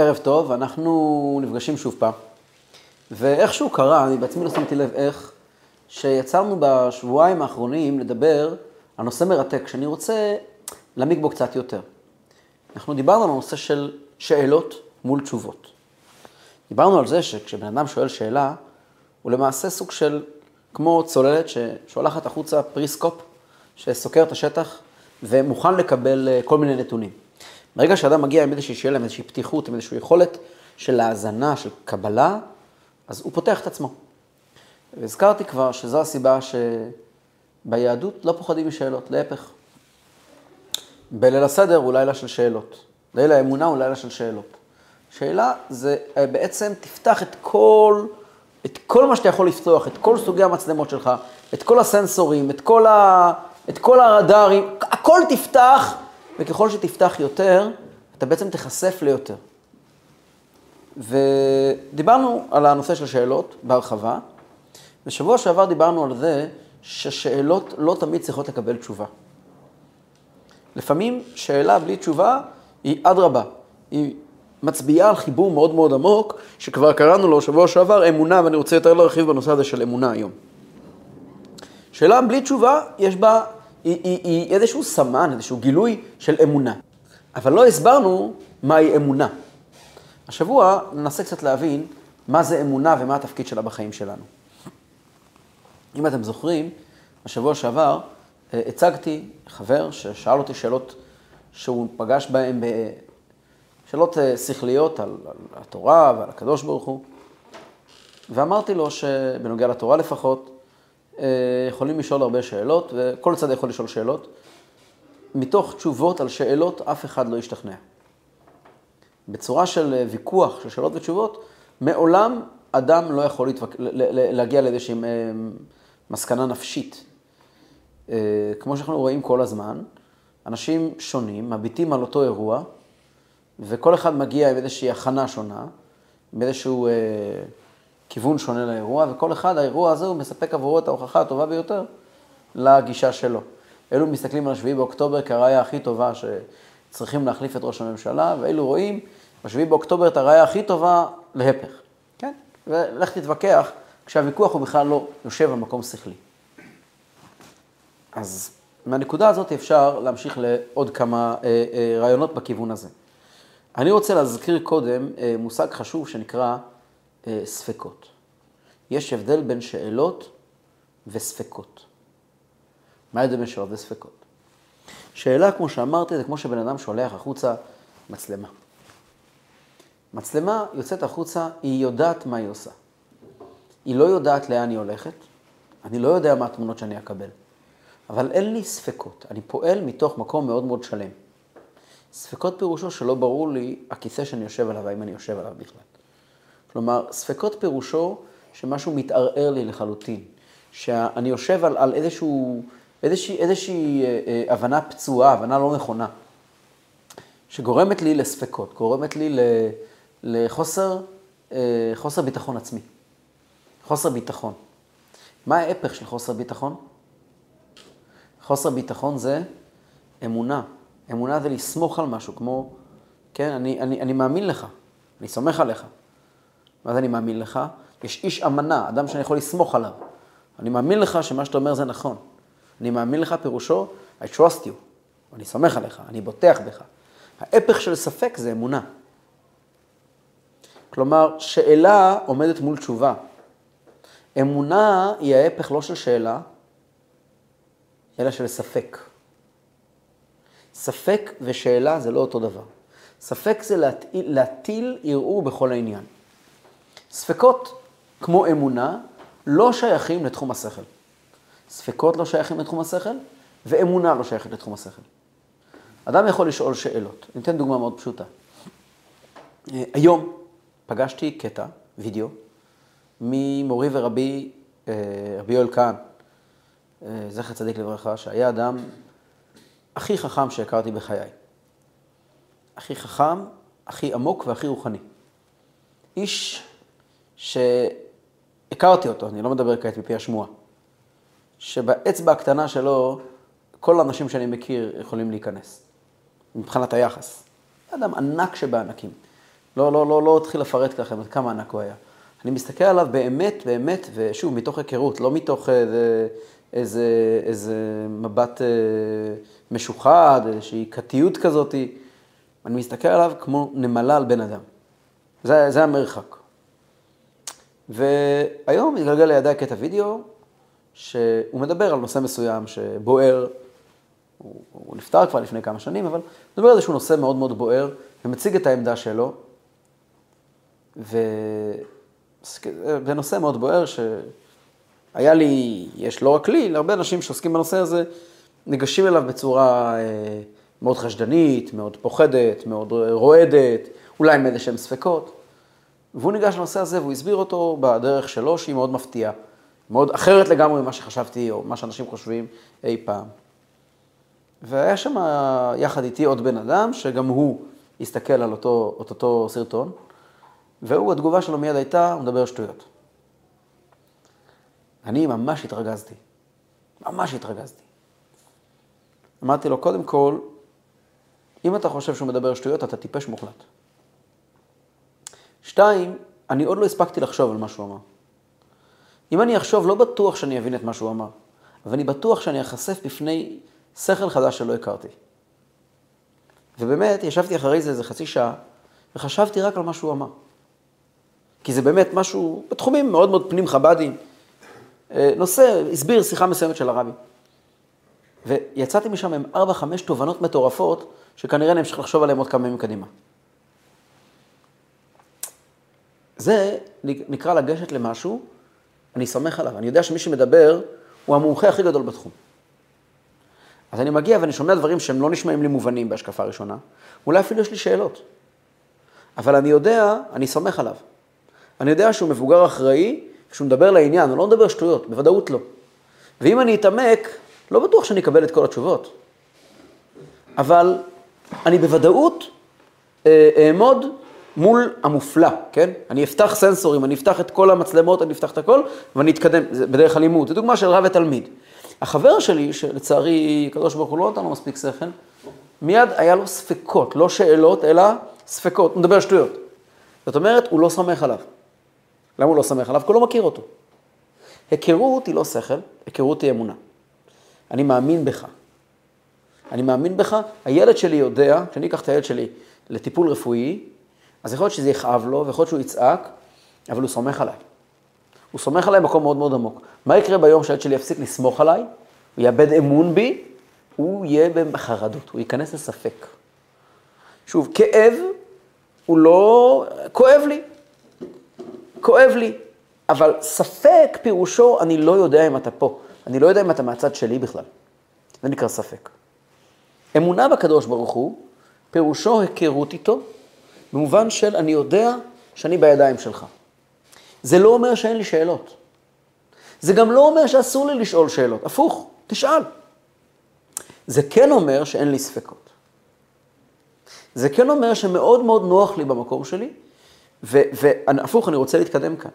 ערב טוב, אנחנו נפגשים שוב פעם. ואיכשהו קרה, אני בעצמי לא שמתי לב איך, שיצרנו בשבועיים האחרונים לדבר על נושא מרתק, שאני רוצה להעמיק בו קצת יותר. אנחנו דיברנו על הנושא של שאלות מול תשובות. דיברנו על זה שכשבן אדם שואל שאלה, הוא למעשה סוג של, כמו צוללת ששולחת החוצה פריסקופ, שסוקר את השטח ומוכן לקבל אה, כל מיני נתונים. ברגע שאדם מגיע עם איזושהי שאלה, עם איזושהי פתיחות, עם איזושהי יכולת של האזנה, של קבלה, אז הוא פותח את עצמו. והזכרתי כבר שזו הסיבה שביהדות לא פוחדים משאלות, להפך. בליל הסדר הוא לילה של שאלות. ליל האמונה הוא לילה של שאלות. שאלה זה אה, בעצם תפתח את כל, את כל מה שאתה יכול לפתוח, את כל סוגי המצלמות שלך, את כל הסנסורים, את כל, ה, את כל הרדארים, הכל תפתח, וככל שתפתח יותר, אתה בעצם תיחשף ליותר. ודיברנו על הנושא של שאלות בהרחבה, ושבוע שעבר דיברנו על זה ששאלות לא תמיד צריכות לקבל תשובה. לפעמים שאלה בלי תשובה היא אדרבה, היא מצביעה על חיבור מאוד מאוד עמוק, שכבר קראנו לו שבוע שעבר, אמונה, ואני רוצה יותר להרחיב בנושא הזה של אמונה היום. שאלה בלי תשובה, יש בה, היא, היא, היא איזשהו סמן, איזשהו גילוי של אמונה. אבל לא הסברנו מהי אמונה. השבוע ננסה קצת להבין מה זה אמונה ומה התפקיד שלה בחיים שלנו. אם אתם זוכרים, השבוע שעבר אה, הצגתי חבר ששאל אותי שאלות שהוא פגש בהן, שאלות אה, שכליות על, על התורה ועל הקדוש ברוך הוא, ואמרתי לו שבנוגע לתורה לפחות, יכולים לשאול הרבה שאלות, וכל צד יכול לשאול שאלות. מתוך תשובות על שאלות אף אחד לא ישתכנע. בצורה של ויכוח, של שאלות ותשובות, מעולם אדם לא יכול להתווק... להגיע לאיזושהי מסקנה נפשית. אה, כמו שאנחנו רואים כל הזמן, אנשים שונים מביטים על אותו אירוע, וכל אחד מגיע עם איזושהי הכנה שונה, עם איזשהו אה, כיוון שונה לאירוע, וכל אחד, האירוע הזה, הוא מספק עבורו את ההוכחה הטובה ביותר לגישה שלו. אלו מסתכלים על 7 באוקטובר כראיה הכי טובה שצריכים להחליף את ראש הממשלה, ואלו רואים ב-7 באוקטובר את הראיה הכי טובה להפך. כן? ולך תתווכח כשהוויכוח הוא בכלל לא יושב במקום שכלי. אז מהנקודה הזאת אפשר להמשיך לעוד כמה אה, אה, רעיונות בכיוון הזה. אני רוצה להזכיר קודם אה, מושג חשוב שנקרא אה, ספקות. יש הבדל בין שאלות וספקות. מה ההבדל בין שאלות וספקות? שאלה, כמו שאמרתי, זה כמו שבן אדם שולח החוצה מצלמה. מצלמה יוצאת החוצה, היא יודעת מה היא עושה. היא לא יודעת לאן היא הולכת, אני לא יודע מה התמונות שאני אקבל. אבל אין לי ספקות, אני פועל מתוך מקום מאוד מאוד שלם. ספקות פירושו שלא ברור לי הכיסא שאני יושב עליו, האם אני יושב עליו בכלל. כלומר, ספקות פירושו שמשהו מתערער לי לחלוטין, שאני יושב על, על איזשהו, איזושהי, איזושהי אה, אה, הבנה פצועה, הבנה לא נכונה, שגורמת לי לספקות, גורמת לי לחוסר אה, חוסר ביטחון עצמי. חוסר ביטחון. מה ההפך של חוסר ביטחון? חוסר ביטחון זה אמונה. אמונה זה לסמוך על משהו, כמו, כן, אני, אני, אני מאמין לך, אני סומך עליך. זה אני מאמין לך? יש איש אמנה, אדם שאני יכול לסמוך עליו. אני מאמין לך שמה שאתה אומר זה נכון. אני מאמין לך, פירושו, I trust you. אני סומך עליך, אני בוטח בך. ההפך של ספק זה אמונה. כלומר, שאלה עומדת מול תשובה. אמונה היא ההפך לא של שאלה, אלא של ספק. ספק ושאלה זה לא אותו דבר. ספק זה להטיל ערעור בכל העניין. ספקות, כמו אמונה, לא שייכים לתחום השכל. ספקות לא שייכים לתחום השכל, ואמונה לא שייכת לתחום השכל. אדם יכול לשאול שאלות. אני אתן דוגמה מאוד פשוטה. היום פגשתי קטע, וידאו, ממורי ורבי, אה, רבי יואל כהן, אה, זכר צדיק לברכה, שהיה אדם הכי חכם שהכרתי בחיי. הכי חכם, הכי עמוק והכי רוחני. איש שהכרתי אותו, אני לא מדבר כעת מפי השמועה, שבאצבע הקטנה שלו כל האנשים שאני מכיר יכולים להיכנס, מבחינת היחס. אדם ענק שבענקים. לא, לא, לא, לא אתחיל לפרט עד כמה ענק הוא היה. אני מסתכל עליו באמת, באמת, ושוב, מתוך היכרות, לא מתוך איזה, איזה, איזה מבט אה, משוחד, איזושהי קטיות כזאת. אני מסתכל עליו כמו נמלה על בן אדם. זה, זה המרחק. והיום התגלגל לידי קטע וידאו, שהוא מדבר על נושא מסוים שבוער, הוא, הוא נפטר כבר לפני כמה שנים, אבל הוא מדבר על איזשהו נושא מאוד מאוד בוער, ומציג את העמדה שלו, וזה נושא מאוד בוער שהיה לי, יש לא רק לי, להרבה אנשים שעוסקים בנושא הזה, ניגשים אליו בצורה אה, מאוד חשדנית, מאוד פוחדת, מאוד רועדת, אולי עם איזה שהם ספקות. והוא ניגש לנושא הזה והוא הסביר אותו בדרך שלו, שהיא מאוד מפתיעה. מאוד אחרת לגמרי ממה שחשבתי, או מה שאנשים חושבים אי פעם. והיה שם יחד איתי עוד בן אדם, שגם הוא הסתכל על אותו, אותו, אותו סרטון, והוא, התגובה שלו מיד הייתה, הוא מדבר שטויות. אני ממש התרגזתי. ממש התרגזתי. אמרתי לו, קודם כל, אם אתה חושב שהוא מדבר שטויות, אתה טיפש מוחלט. שתיים, אני עוד לא הספקתי לחשוב על מה שהוא אמר. אם אני אחשוב, לא בטוח שאני אבין את מה שהוא אמר, אבל אני בטוח שאני אחשף בפני שכל חדש שלא הכרתי. ובאמת, ישבתי אחרי זה איזה חצי שעה, וחשבתי רק על מה שהוא אמר. כי זה באמת משהו, בתחומים מאוד מאוד פנים חב"דיים. אה, נושא, הסביר שיחה מסוימת של הרבי. ויצאתי משם עם ארבע, חמש תובנות מטורפות, שכנראה נמשיך לחשוב עליהן עוד כמה ימים קדימה. זה נקרא לגשת למשהו, אני סומך עליו. אני יודע שמי שמדבר הוא המומחה הכי גדול בתחום. אז אני מגיע ואני שומע דברים שהם לא נשמעים לי מובנים בהשקפה הראשונה, אולי אפילו יש לי שאלות. אבל אני יודע, אני סומך עליו. אני יודע שהוא מבוגר אחראי, שהוא מדבר לעניין, הוא לא מדבר שטויות, בוודאות לא. ואם אני אתעמק, לא בטוח שאני אקבל את כל התשובות. אבל אני בוודאות אה, אעמוד מול המופלא, כן? אני אפתח סנסורים, אני אפתח את כל המצלמות, אני אפתח את הכל, ואני אתקדם, זה בדרך הלימוד. זו דוגמה של רב ותלמיד. החבר שלי, שלצערי, הקדוש ברוך הוא לא נתן לו מספיק שכל, מיד היה לו ספקות, לא שאלות, אלא ספקות, הוא מדבר שטויות. זאת אומרת, הוא לא סומך עליו. למה הוא לא סומך עליו? כי הוא לא מכיר אותו. היכרות היא לא שכל, היכרות היא אמונה. אני מאמין בך. אני מאמין בך, הילד שלי יודע, כשאני אקח את הילד שלי לטיפול רפואי, אז יכול להיות שזה יכאב לו, ויכול להיות שהוא יצעק, אבל הוא סומך עליי. הוא סומך עליי במקום מאוד מאוד עמוק. מה יקרה ביום שהילד שלי יפסיק לסמוך עליי, הוא יאבד אמון בי, הוא יהיה בחרדות, הוא ייכנס לספק. שוב, כאב הוא לא... כואב לי. כואב לי. אבל ספק פירושו, אני לא יודע אם אתה פה. אני לא יודע אם אתה מהצד שלי בכלל. זה נקרא ספק. אמונה בקדוש ברוך הוא, פירושו היכרות איתו, במובן של אני יודע שאני בידיים שלך. זה לא אומר שאין לי שאלות. זה גם לא אומר שאסור לי לשאול שאלות, הפוך, תשאל. זה כן אומר שאין לי ספקות. זה כן אומר שמאוד מאוד נוח לי במקום שלי, והפוך, אני רוצה להתקדם כאן.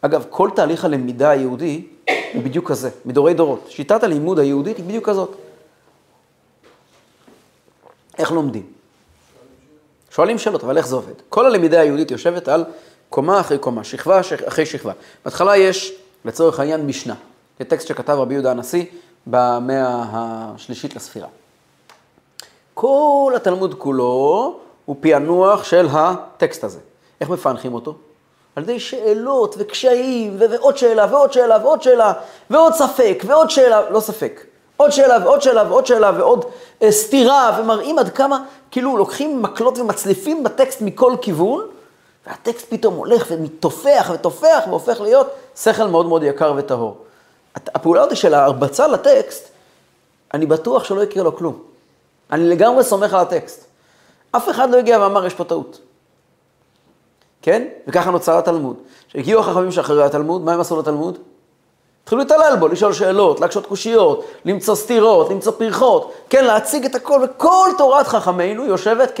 אגב, כל תהליך הלמידה היהודי הוא בדיוק כזה, מדורי דורות. שיטת הלימוד היהודית היא בדיוק כזאת. איך לומדים? שואלים שאלות, אבל איך זה עובד? כל הלמידה היהודית יושבת על קומה אחרי קומה, שכבה אחרי שכבה. בהתחלה יש, לצורך העניין, משנה. זה טקסט שכתב רבי יהודה הנשיא במאה השלישית לספירה. כל התלמוד כולו הוא פענוח של הטקסט הזה. איך מפענחים אותו? על ידי שאלות וקשיים, ועוד שאלה ועוד שאלה ועוד שאלה, ועוד ספק ועוד שאלה, לא ספק, עוד שאלה ועוד שאלה ועוד שאלה ועוד אה, סתירה, ומראים עד כמה, כאילו לוקחים מקלות ומצליפים בטקסט מכל כיוון, והטקסט פתאום הולך ומתופח ותופח והופך להיות שכל מאוד מאוד יקר וטהור. הפעולה הזאת של ההרבצה לטקסט, אני בטוח שלא יקרה לו כלום. אני לגמרי סומך על הטקסט. אף אחד לא הגיע ואמר, יש פה טעות. כן? וככה נוצר התלמוד. כשהגיעו החכמים שאחרי התלמוד, מה הם עשו לתלמוד? התחילו להתעלל בו, לשאול שאלות, להקשות קושיות, למצוא סתירות, למצוא פרחות, כן, להציג את הכל, וכל תורת חכמינו יושבת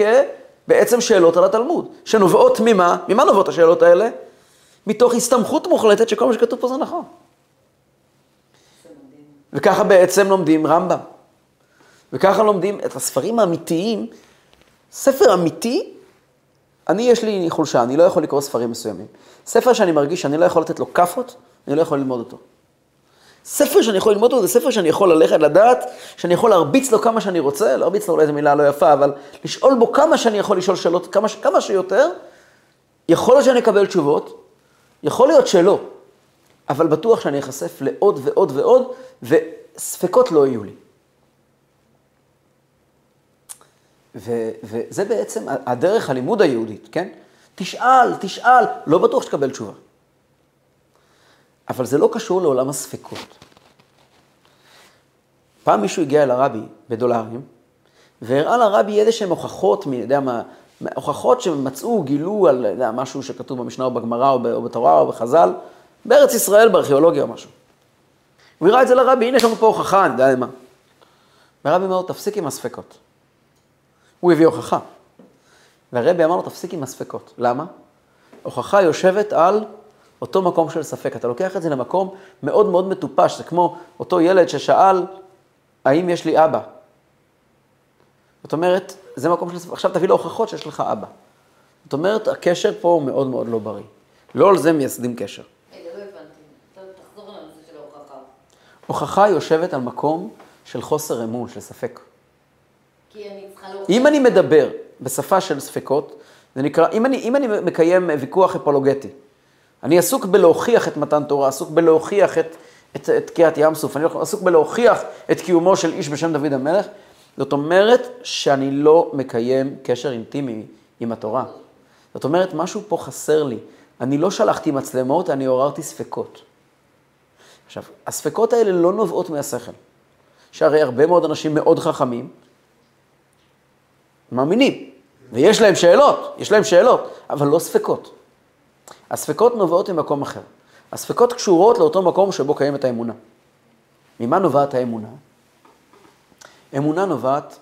כבעצם שאלות על התלמוד, שנובעות ממה? ממה נובעות השאלות האלה? מתוך הסתמכות מוחלטת שכל מה שכתוב פה זה נכון. וככה בעצם לומדים רמב"ם. וככה לומדים את הספרים האמיתיים. ספר אמיתי, אני, יש לי חולשה, אני לא יכול לקרוא ספרים מסוימים. ספר שאני מרגיש שאני לא יכול לתת לו כאפות, אני לא יכול ללמוד אותו. ספר שאני יכול ללמוד אותו זה ספר שאני יכול ללכת לדעת, שאני יכול להרביץ לו כמה שאני רוצה, להרביץ לו אולי זו מילה לא יפה, אבל לשאול בו כמה שאני יכול לשאול שאלות, כמה, כמה שיותר, יכול להיות שאני אקבל תשובות, יכול להיות שלא, אבל בטוח שאני אחשף לעוד ועוד ועוד, וספקות לא יהיו לי. ו- וזה בעצם הדרך הלימוד היהודית, כן? תשאל, תשאל, לא בטוח שתקבל תשובה. אבל זה לא קשור לעולם הספקות. פעם מישהו הגיע אל הרבי בדולרים, והראה לרבי איזה שהן הוכחות, מי יודע מה, הוכחות שמצאו, גילו על יודע, משהו שכתוב במשנה או בגמרא או בתורה או בחז"ל, בארץ ישראל, בארכיאולוגיה או משהו. הוא הראה את זה לרבי, הנה יש לנו פה הוכחה, אני יודע מה. והרבי אמר לו, תפסיק עם הספקות. הוא הביא הוכחה. והרבי אמר לו, תפסיק עם הספקות. למה? הוכחה יושבת על אותו מקום של ספק. אתה לוקח את זה למקום מאוד מאוד מטופש, זה כמו אותו ילד ששאל, האם יש לי אבא? זאת אומרת, זה מקום של ספק. עכשיו תביא לו הוכחות שיש לך אבא. זאת אומרת, הקשר פה הוא מאוד מאוד לא בריא. לא על זה מייסדים קשר. רגע, לא. הוכחה יושבת על מקום של חוסר אמון, של ספק. כי אני צריכה להוכיח... אם אני מדבר בשפה של ספקות, זה נקרא, אם אני, אם אני מקיים ויכוח אפולוגטי, אני עסוק בלהוכיח את מתן תורה, עסוק בלהוכיח את, את, את תקיעת ים סוף, אני עסוק בלהוכיח את קיומו של איש בשם דוד המלך, זאת אומרת שאני לא מקיים קשר אינטימי עם התורה. זאת אומרת, משהו פה חסר לי. אני לא שלחתי מצלמות, אני עוררתי ספקות. עכשיו, הספקות האלה לא נובעות מהשכל. שהרי הרבה מאוד אנשים מאוד חכמים, מאמינים, ויש להם שאלות, יש להם שאלות, אבל לא ספקות. הספקות נובעות ממקום אחר. הספקות קשורות לאותו מקום שבו קיימת האמונה. ממה נובעת האמונה? אמונה נובעת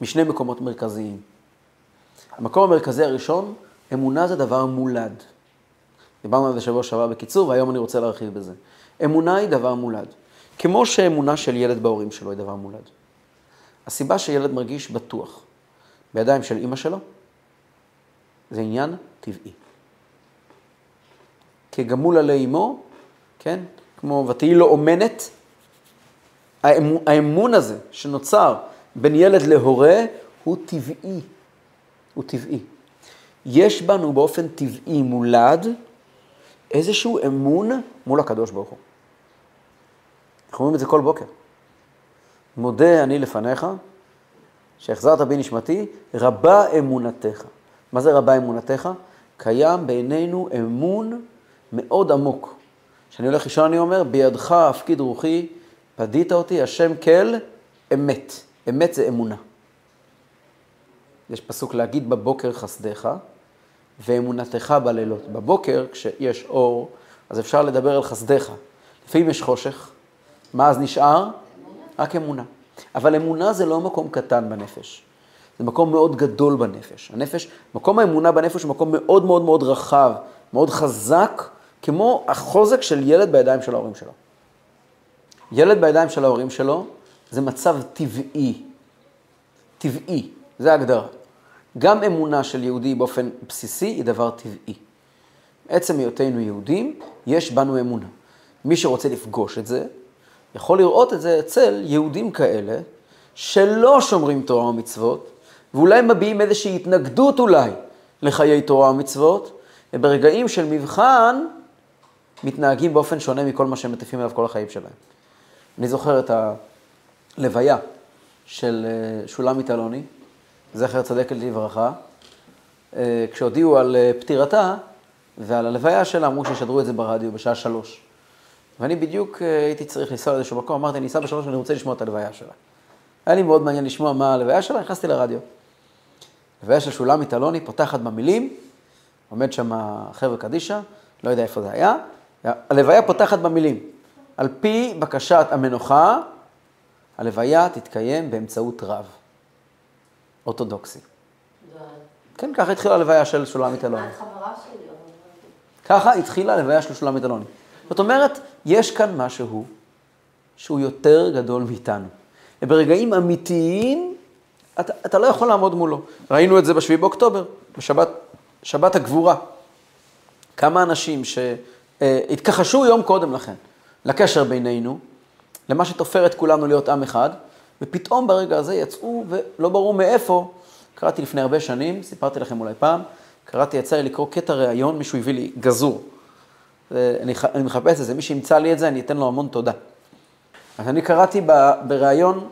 משני מקומות מרכזיים. המקום המרכזי הראשון, אמונה זה דבר מולד. דיברנו על זה שבוע שעבר בקיצור, והיום אני רוצה להרחיב בזה. אמונה היא דבר מולד. כמו שאמונה של ילד בהורים שלו היא דבר מולד. הסיבה שילד מרגיש בטוח בידיים של אימא שלו, זה עניין טבעי. כגמול עלי אמו, כן? כמו ותהי לו אומנת. האמון, הזה שנוצר בין ילד להורה הוא טבעי. הוא טבעי. יש בנו באופן טבעי מולד איזשהו אמון מול הקדוש ברוך הוא. אנחנו אומרים את זה כל בוקר. מודה אני לפניך, שהחזרת בי נשמתי, רבה אמונתך. מה זה רבה אמונתך? קיים בינינו אמון מאוד עמוק. כשאני הולך לישון אני אומר, בידך הפקיד רוחי, פדית אותי, השם כל אמת. אמת זה אמונה. יש פסוק להגיד בבוקר חסדיך, ואמונתך בלילות. בבוקר, כשיש אור, אז אפשר לדבר על חסדיך. לפעמים יש חושך, מה אז נשאר? אמונה. רק אמונה. אבל אמונה זה לא מקום קטן בנפש. זה מקום מאוד גדול בנפש. הנפש, מקום האמונה בנפש הוא מקום מאוד מאוד מאוד רחב, מאוד חזק, כמו החוזק של ילד בידיים של ההורים שלו. ילד בידיים של ההורים שלו זה מצב טבעי. טבעי, זה ההגדרה. גם אמונה של יהודי באופן בסיסי היא דבר טבעי. עצם היותנו יהודים, יש בנו אמונה. מי שרוצה לפגוש את זה, יכול לראות את זה אצל יהודים כאלה, שלא שומרים תורה ומצוות, ואולי מביעים איזושהי התנגדות אולי לחיי תורה ומצוות, וברגעים של מבחן מתנהגים באופן שונה מכל מה שהם מטיפים אליו כל החיים שלהם. אני זוכר את הלוויה של אה, שולמית אלוני, זכר צדקת לברכה, אה, כשהודיעו על אה, פטירתה ועל הלוויה שלה, אמרו שישדרו את זה ברדיו בשעה שלוש. ואני בדיוק הייתי צריך לנסוע לאיזשהו מקום, אמרתי, אני אסע בשלוש ואני רוצה לשמוע את הלוויה שלה. היה לי מאוד מעניין לשמוע מה הלוויה שלה, נכנסתי לרדיו. הלוויה של שולמית אלוני פותחת במילים, עומד שם חבר'ה קדישא, לא יודע איפה זה היה, הלוויה פותחת במילים, על פי בקשת המנוחה, הלוויה תתקיים באמצעות רב, אורתודוקסי. כן, ככה התחילה הלוויה של שולמית אלוני. ככה התחילה הלוויה של שולמית אלוני. זאת אומרת, יש כאן משהו שהוא יותר גדול מאיתנו. וברגעים אמיתיים, אתה, אתה לא יכול לעמוד מולו. ראינו את זה בשביעי באוקטובר, בשבת שבת הגבורה. כמה אנשים שהתכחשו יום קודם לכן לקשר בינינו, למה שתופר את כולנו להיות עם אחד, ופתאום ברגע הזה יצאו, ולא ברור מאיפה, קראתי לפני הרבה שנים, סיפרתי לכם אולי פעם, קראתי, יצא לי לקרוא קטע ראיון, מישהו הביא לי גזור. אני, אני מחפש את זה, מי שימצא לי את זה, אני אתן לו המון תודה. אז אני קראתי בריאיון,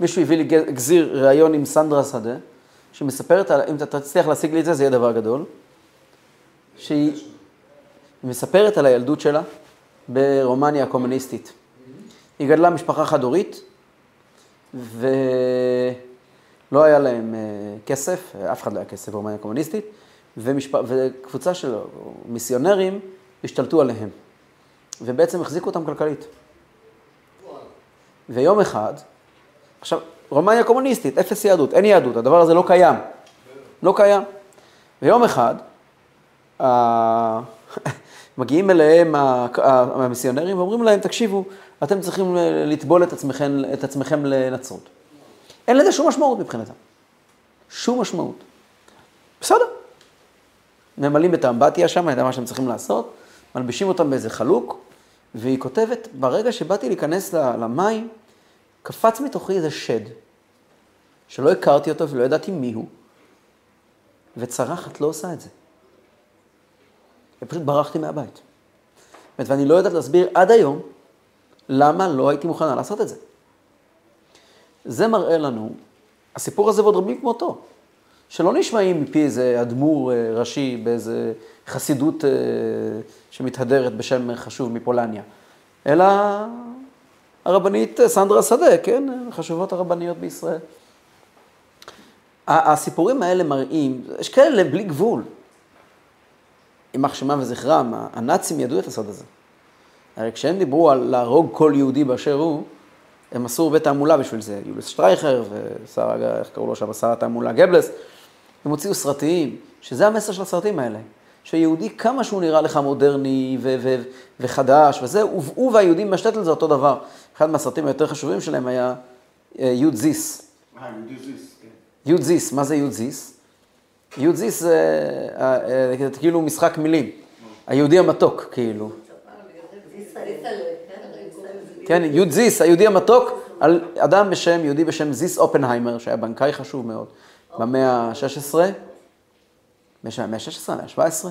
מישהו הביא לי גזיר ראיון עם סנדרה שדה, שמספרת, על, אם אתה תצליח להשיג לי את זה, זה יהיה דבר גדול. שהיא מספרת על הילדות שלה ברומניה הקומוניסטית. היא גדלה משפחה חד-הורית, ולא היה להם אה, כסף, אף אחד לא היה כסף ברומניה הקומוניסטית, ומשפ... וקבוצה של מיסיונרים השתלטו עליהם, ובעצם החזיקו אותם כלכלית. ויום אחד, עכשיו, רומניה קומוניסטית, אפס יהדות, אין יהדות, הדבר הזה לא קיים. לא קיים. ויום אחד, מגיעים אליהם המיסיונרים ואומרים להם, תקשיבו, אתם צריכים לטבול את עצמכם, את עצמכם לנצרות. אין לזה שום משמעות מבחינתם. שום משמעות. בסדר. ממלאים את האמבטיה שם, את מה שהם צריכים לעשות, מלבישים אותם באיזה חלוק, והיא כותבת, ברגע שבאתי להיכנס למים, קפץ מתוכי איזה שד, שלא הכרתי אותו ולא ידעתי מי הוא, וצרחת לא עושה את זה. ופשוט ברחתי מהבית. ואני לא יודעת להסביר עד היום למה לא הייתי מוכנה לעשות את זה. זה מראה לנו, הסיפור הזה ועוד רבים כמותו, שלא נשמעים מפי איזה אדמו"ר אה, ראשי באיזה חסידות אה, שמתהדרת בשם חשוב מפולניה, אלא הרבנית סנדרה שדה, כן? חשובות הרבניות בישראל. הסיפורים האלה מראים, יש כאלה בלי גבול. יימח שמם וזכרם, הנאצים ידעו את הסוד הזה. הרי כשהם דיברו על להרוג כל יהודי באשר הוא, הם עשו הרבה תעמולה בשביל זה. יוליס שטרייכר ושר, איך קראו לו שם, שר התעמולה גבלס, הם הוציאו סרטים, שזה המסר של הסרטים האלה. שיהודי, כמה שהוא נראה לך מודרני ו- ו- וחדש וזה, הוא והיהודים משתת זה אותו דבר. אחד מהסרטים היותר חשובים שלהם היה אה, יוד זיס. אה, יוד זיס, כן. יוד זיס, מה זה יוד זיס? יוד זיס זה אה, כאילו משחק מילים. היהודי המתוק, כאילו. כן, יוד זיס, היהודי המתוק, על אדם בשם, יהודי בשם זיס אופנהיימר, שהיה בנקאי חשוב מאוד, במאה ה-16. במאה ה-16, המאה ה-17.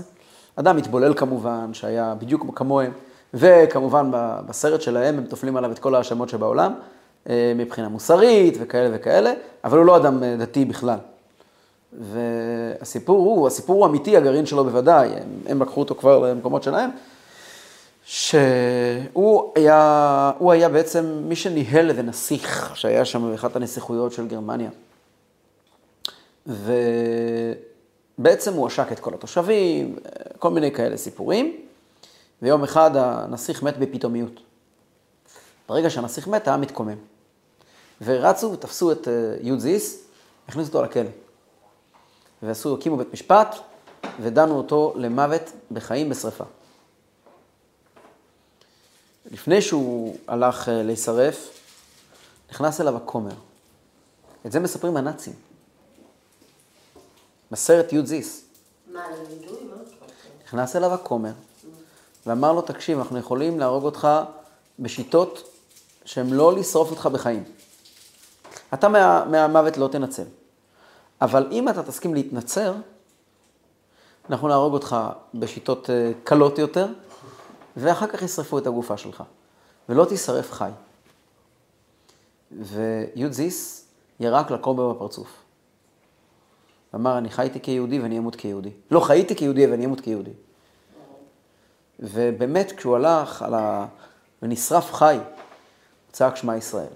אדם מתבולל כמובן, שהיה בדיוק כמוהם, וכמובן בסרט שלהם הם טופלים עליו את כל ההאשמות שבעולם, אה, מבחינה מוסרית וכאלה וכאלה, אבל הוא לא אדם אה, דתי בכלל. והסיפור הוא, הסיפור הוא אמיתי, הגרעין שלו בוודאי, הם, הם לקחו אותו כבר למקומות שלהם, שהוא היה, היה בעצם מי שניהל איזה נסיך שהיה שם באחת הנסיכויות של גרמניה. ו... בעצם הוא עשק את כל התושבים, כל מיני כאלה סיפורים, ויום אחד הנסיך מת בפתאומיות. ברגע שהנסיך מת, העם מתקומם. ורצו ותפסו את אה, יוד זיס, הכניסו אותו לכלא. ועשו, הקימו בית משפט, ודנו אותו למוות בחיים בשרפה. לפני שהוא הלך אה, להישרף, נכנס אליו הכומר. את זה מספרים הנאצים. בסרט י' זיס. מה? נכנס אליו הכומר ואמר לו, תקשיב, אנחנו יכולים להרוג אותך בשיטות שהן לא לשרוף אותך בחיים. אתה מה, מהמוות לא תנצל. אבל אם אתה תסכים להתנצר, אנחנו נהרוג אותך בשיטות אה, קלות יותר, ואחר כך ישרפו את הגופה שלך, ולא תישרף חי. ויודזיס ירק לכומר בפרצוף. ואמר, אני חייתי כיהודי ואני אמות כיהודי. לא, חייתי כיהודי ואני אמות כיהודי. ובאמת, כשהוא הלך על ה... ונשרף חי, צעק שמע ישראל.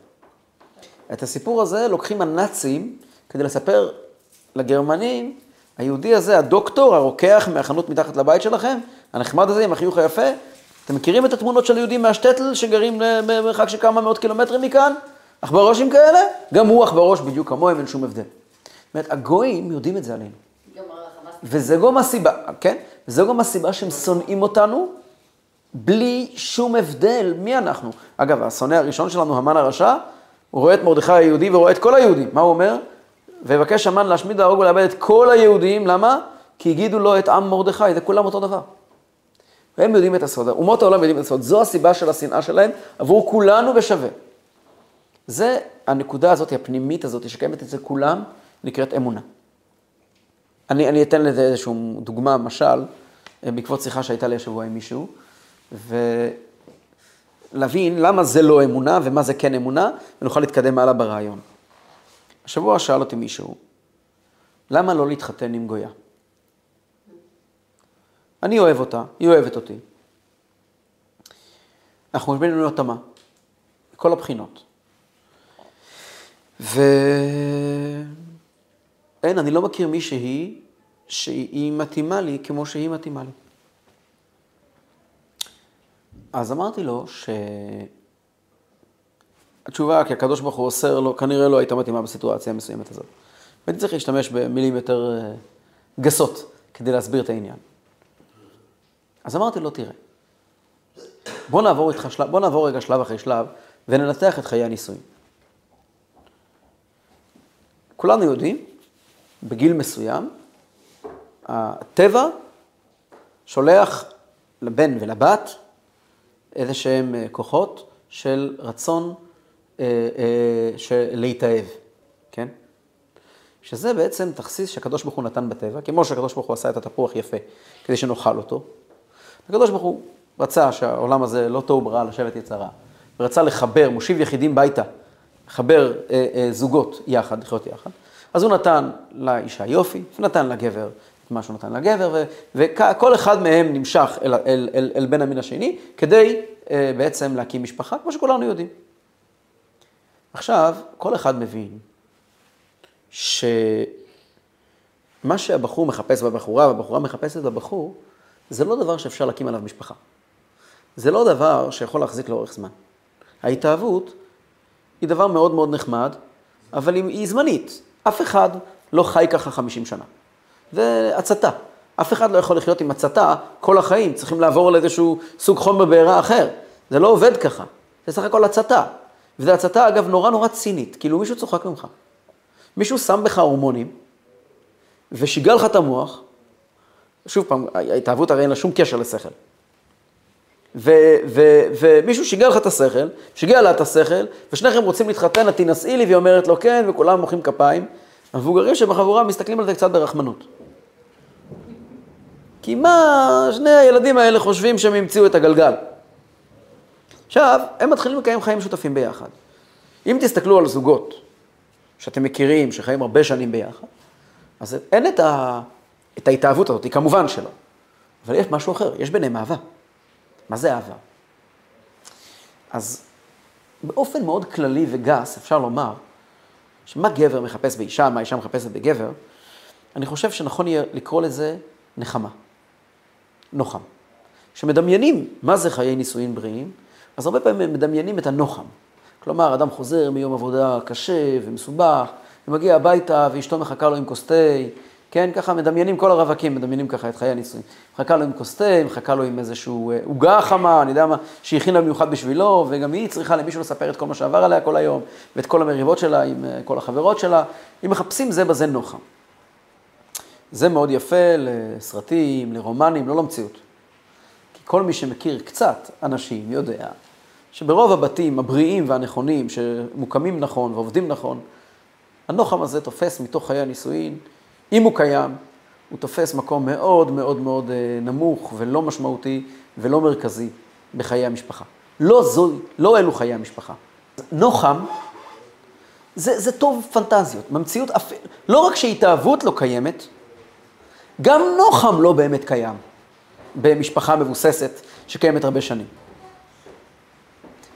את הסיפור הזה לוקחים הנאצים כדי לספר לגרמנים, היהודי הזה, הדוקטור, הרוקח מהחנות מתחת לבית שלכם, הנחמד הזה עם החיוך היפה, אתם מכירים את התמונות של יהודים מהשטטל שגרים במרחק של כמה מאות קילומטרים מכאן? עכברושים כאלה? גם הוא עכברוש בדיוק כמוהם, אין שום הבדל. אומרת, הגויים יודעים את זה עלינו. וזה גם הסיבה, כן? וזה גם הסיבה שהם שונאים אותנו בלי שום הבדל מי אנחנו. אגב, השונא הראשון שלנו, המן הרשע, הוא רואה את מרדכי היהודי ורואה את כל היהודים. מה הוא אומר? ויבקש המן להשמיד, להרוג ולאבד את כל היהודים, למה? כי הגידו לו את עם מרדכי, זה כולם אותו דבר. והם יודעים את הסוד, אומות העולם יודעים את הסוד, זו הסיבה של השנאה שלהם עבור כולנו בשווה. זה הנקודה הזאת, הפנימית הזאת, שקיימת אצל כולם, נקראת אמונה. אני, אני אתן לזה איזושהי דוגמה, משל, אה, בעקבות שיחה שהייתה לי השבוע עם מישהו, ולהבין למה זה לא אמונה ומה זה כן אמונה, ונוכל להתקדם הלאה ברעיון. השבוע שאל אותי מישהו, למה לא להתחתן עם גויה? אני אוהב אותה, היא אוהבת אותי. אנחנו מבינים לנו התאמה, מכל הבחינות. ואין, אני לא מכיר מישהי שהיא מתאימה לי כמו שהיא מתאימה לי. אז אמרתי לו שהתשובה, כי הקדוש ברוך הוא אוסר לו, כנראה לא הייתה מתאימה בסיטואציה המסוימת הזאת. והייתי צריך להשתמש במילים יותר אה, גסות כדי להסביר את העניין. אז אמרתי לו, תראה, בוא נעבור, איתך שלב, בוא נעבור רגע שלב אחרי שלב וננתח את חיי הנישואים. כולנו יודעים, בגיל מסוים, הטבע שולח לבן ולבת איזה שהם אה, כוחות של רצון להתאהב, כן? שזה בעצם תכסיס שהקדוש ברוך הוא נתן בטבע, כמו שהקדוש ברוך הוא עשה את התפוח יפה כדי שנאכל אותו. הקדוש ברוך הוא רצה שהעולם הזה לא תוהו בראה לשבת יצרה, ורצה לחבר, מושיב יחידים ביתה, לחבר אה, אה, זוגות יחד, לחיות יחד. אז הוא נתן לאישה יופי, ונתן לגבר את מה שהוא נתן לגבר, וכל אחד מהם נמשך אל, אל, אל, אל בן המין השני, כדי אה, בעצם להקים משפחה, כמו שכולנו יודעים. עכשיו, כל אחד מבין שמה שהבחור מחפש בבחורה, והבחורה מחפשת בבחור, זה לא דבר שאפשר להקים עליו משפחה. זה לא דבר שיכול להחזיק לאורך זמן. ההתאהבות היא דבר מאוד מאוד נחמד, אבל היא זמנית. אף אחד לא חי ככה 50 שנה. זה הצתה. אף אחד לא יכול לחיות עם הצתה כל החיים, צריכים לעבור לאיזשהו סוג חומר בעירה אחר. זה לא עובד ככה, זה סך הכל הצתה. וזו הצתה, אגב, נורא נורא צינית, כאילו מישהו צוחק ממך. מישהו שם בך הורמונים, ושיגע לך את המוח, שוב פעם, ההתאהבות הרי אין לה שום קשר לשכל. ומישהו שיגע לך את השכל, שיגע לה את השכל, ושניכם רוצים להתחתן, את תינשאי לי, והיא אומרת לו כן, וכולם מוחאים כפיים. המבוגרים שבחבורה מסתכלים על זה קצת ברחמנות. כי מה שני הילדים האלה חושבים שהם המציאו את הגלגל? עכשיו, הם מתחילים לקיים חיים משותפים ביחד. אם תסתכלו על זוגות שאתם מכירים, שחיים הרבה שנים ביחד, אז אין את, ה... את ההתאהבות הזאת, כמובן שלא. אבל יש משהו אחר, יש ביניהם אהבה. מה זה אהבה? אז באופן מאוד כללי וגס אפשר לומר שמה גבר מחפש באישה, מה אישה מחפשת בגבר, אני חושב שנכון יהיה לקרוא לזה נחמה, נוחם. כשמדמיינים מה זה חיי נישואין בריאים, אז הרבה פעמים מדמיינים את הנוחם. כלומר, אדם חוזר מיום עבודה קשה ומסובך, ומגיע הביתה ואשתו מחכה לו עם כוס תה, כן, ככה מדמיינים, כל הרווקים מדמיינים ככה את חיי הנישואים. מחכה לו עם כוס תה, מחכה לו עם איזשהו אה, עוגה חמה, אני יודע מה, שהכינה במיוחד בשבילו, וגם היא צריכה למישהו לספר את כל מה שעבר עליה כל היום, ואת כל המריבות שלה עם אה, כל החברות שלה. אם מחפשים זה בזה נוחם. זה מאוד יפה לסרטים, לרומנים, לא למציאות. כי כל מי שמכיר קצת אנשים יודע שברוב הבתים הבריאים והנכונים, שמוקמים נכון ועובדים נכון, הנוחם הזה תופס מתוך חיי הנישואין אם הוא קיים, הוא תופס מקום מאוד מאוד מאוד אה, נמוך ולא משמעותי ולא מרכזי בחיי המשפחה. לא זו, לא אלו חיי המשפחה. נוחם, זה, זה טוב פנטזיות, במציאות, לא רק שהתאהבות לא קיימת, גם נוחם לא באמת קיים במשפחה מבוססת שקיימת הרבה שנים.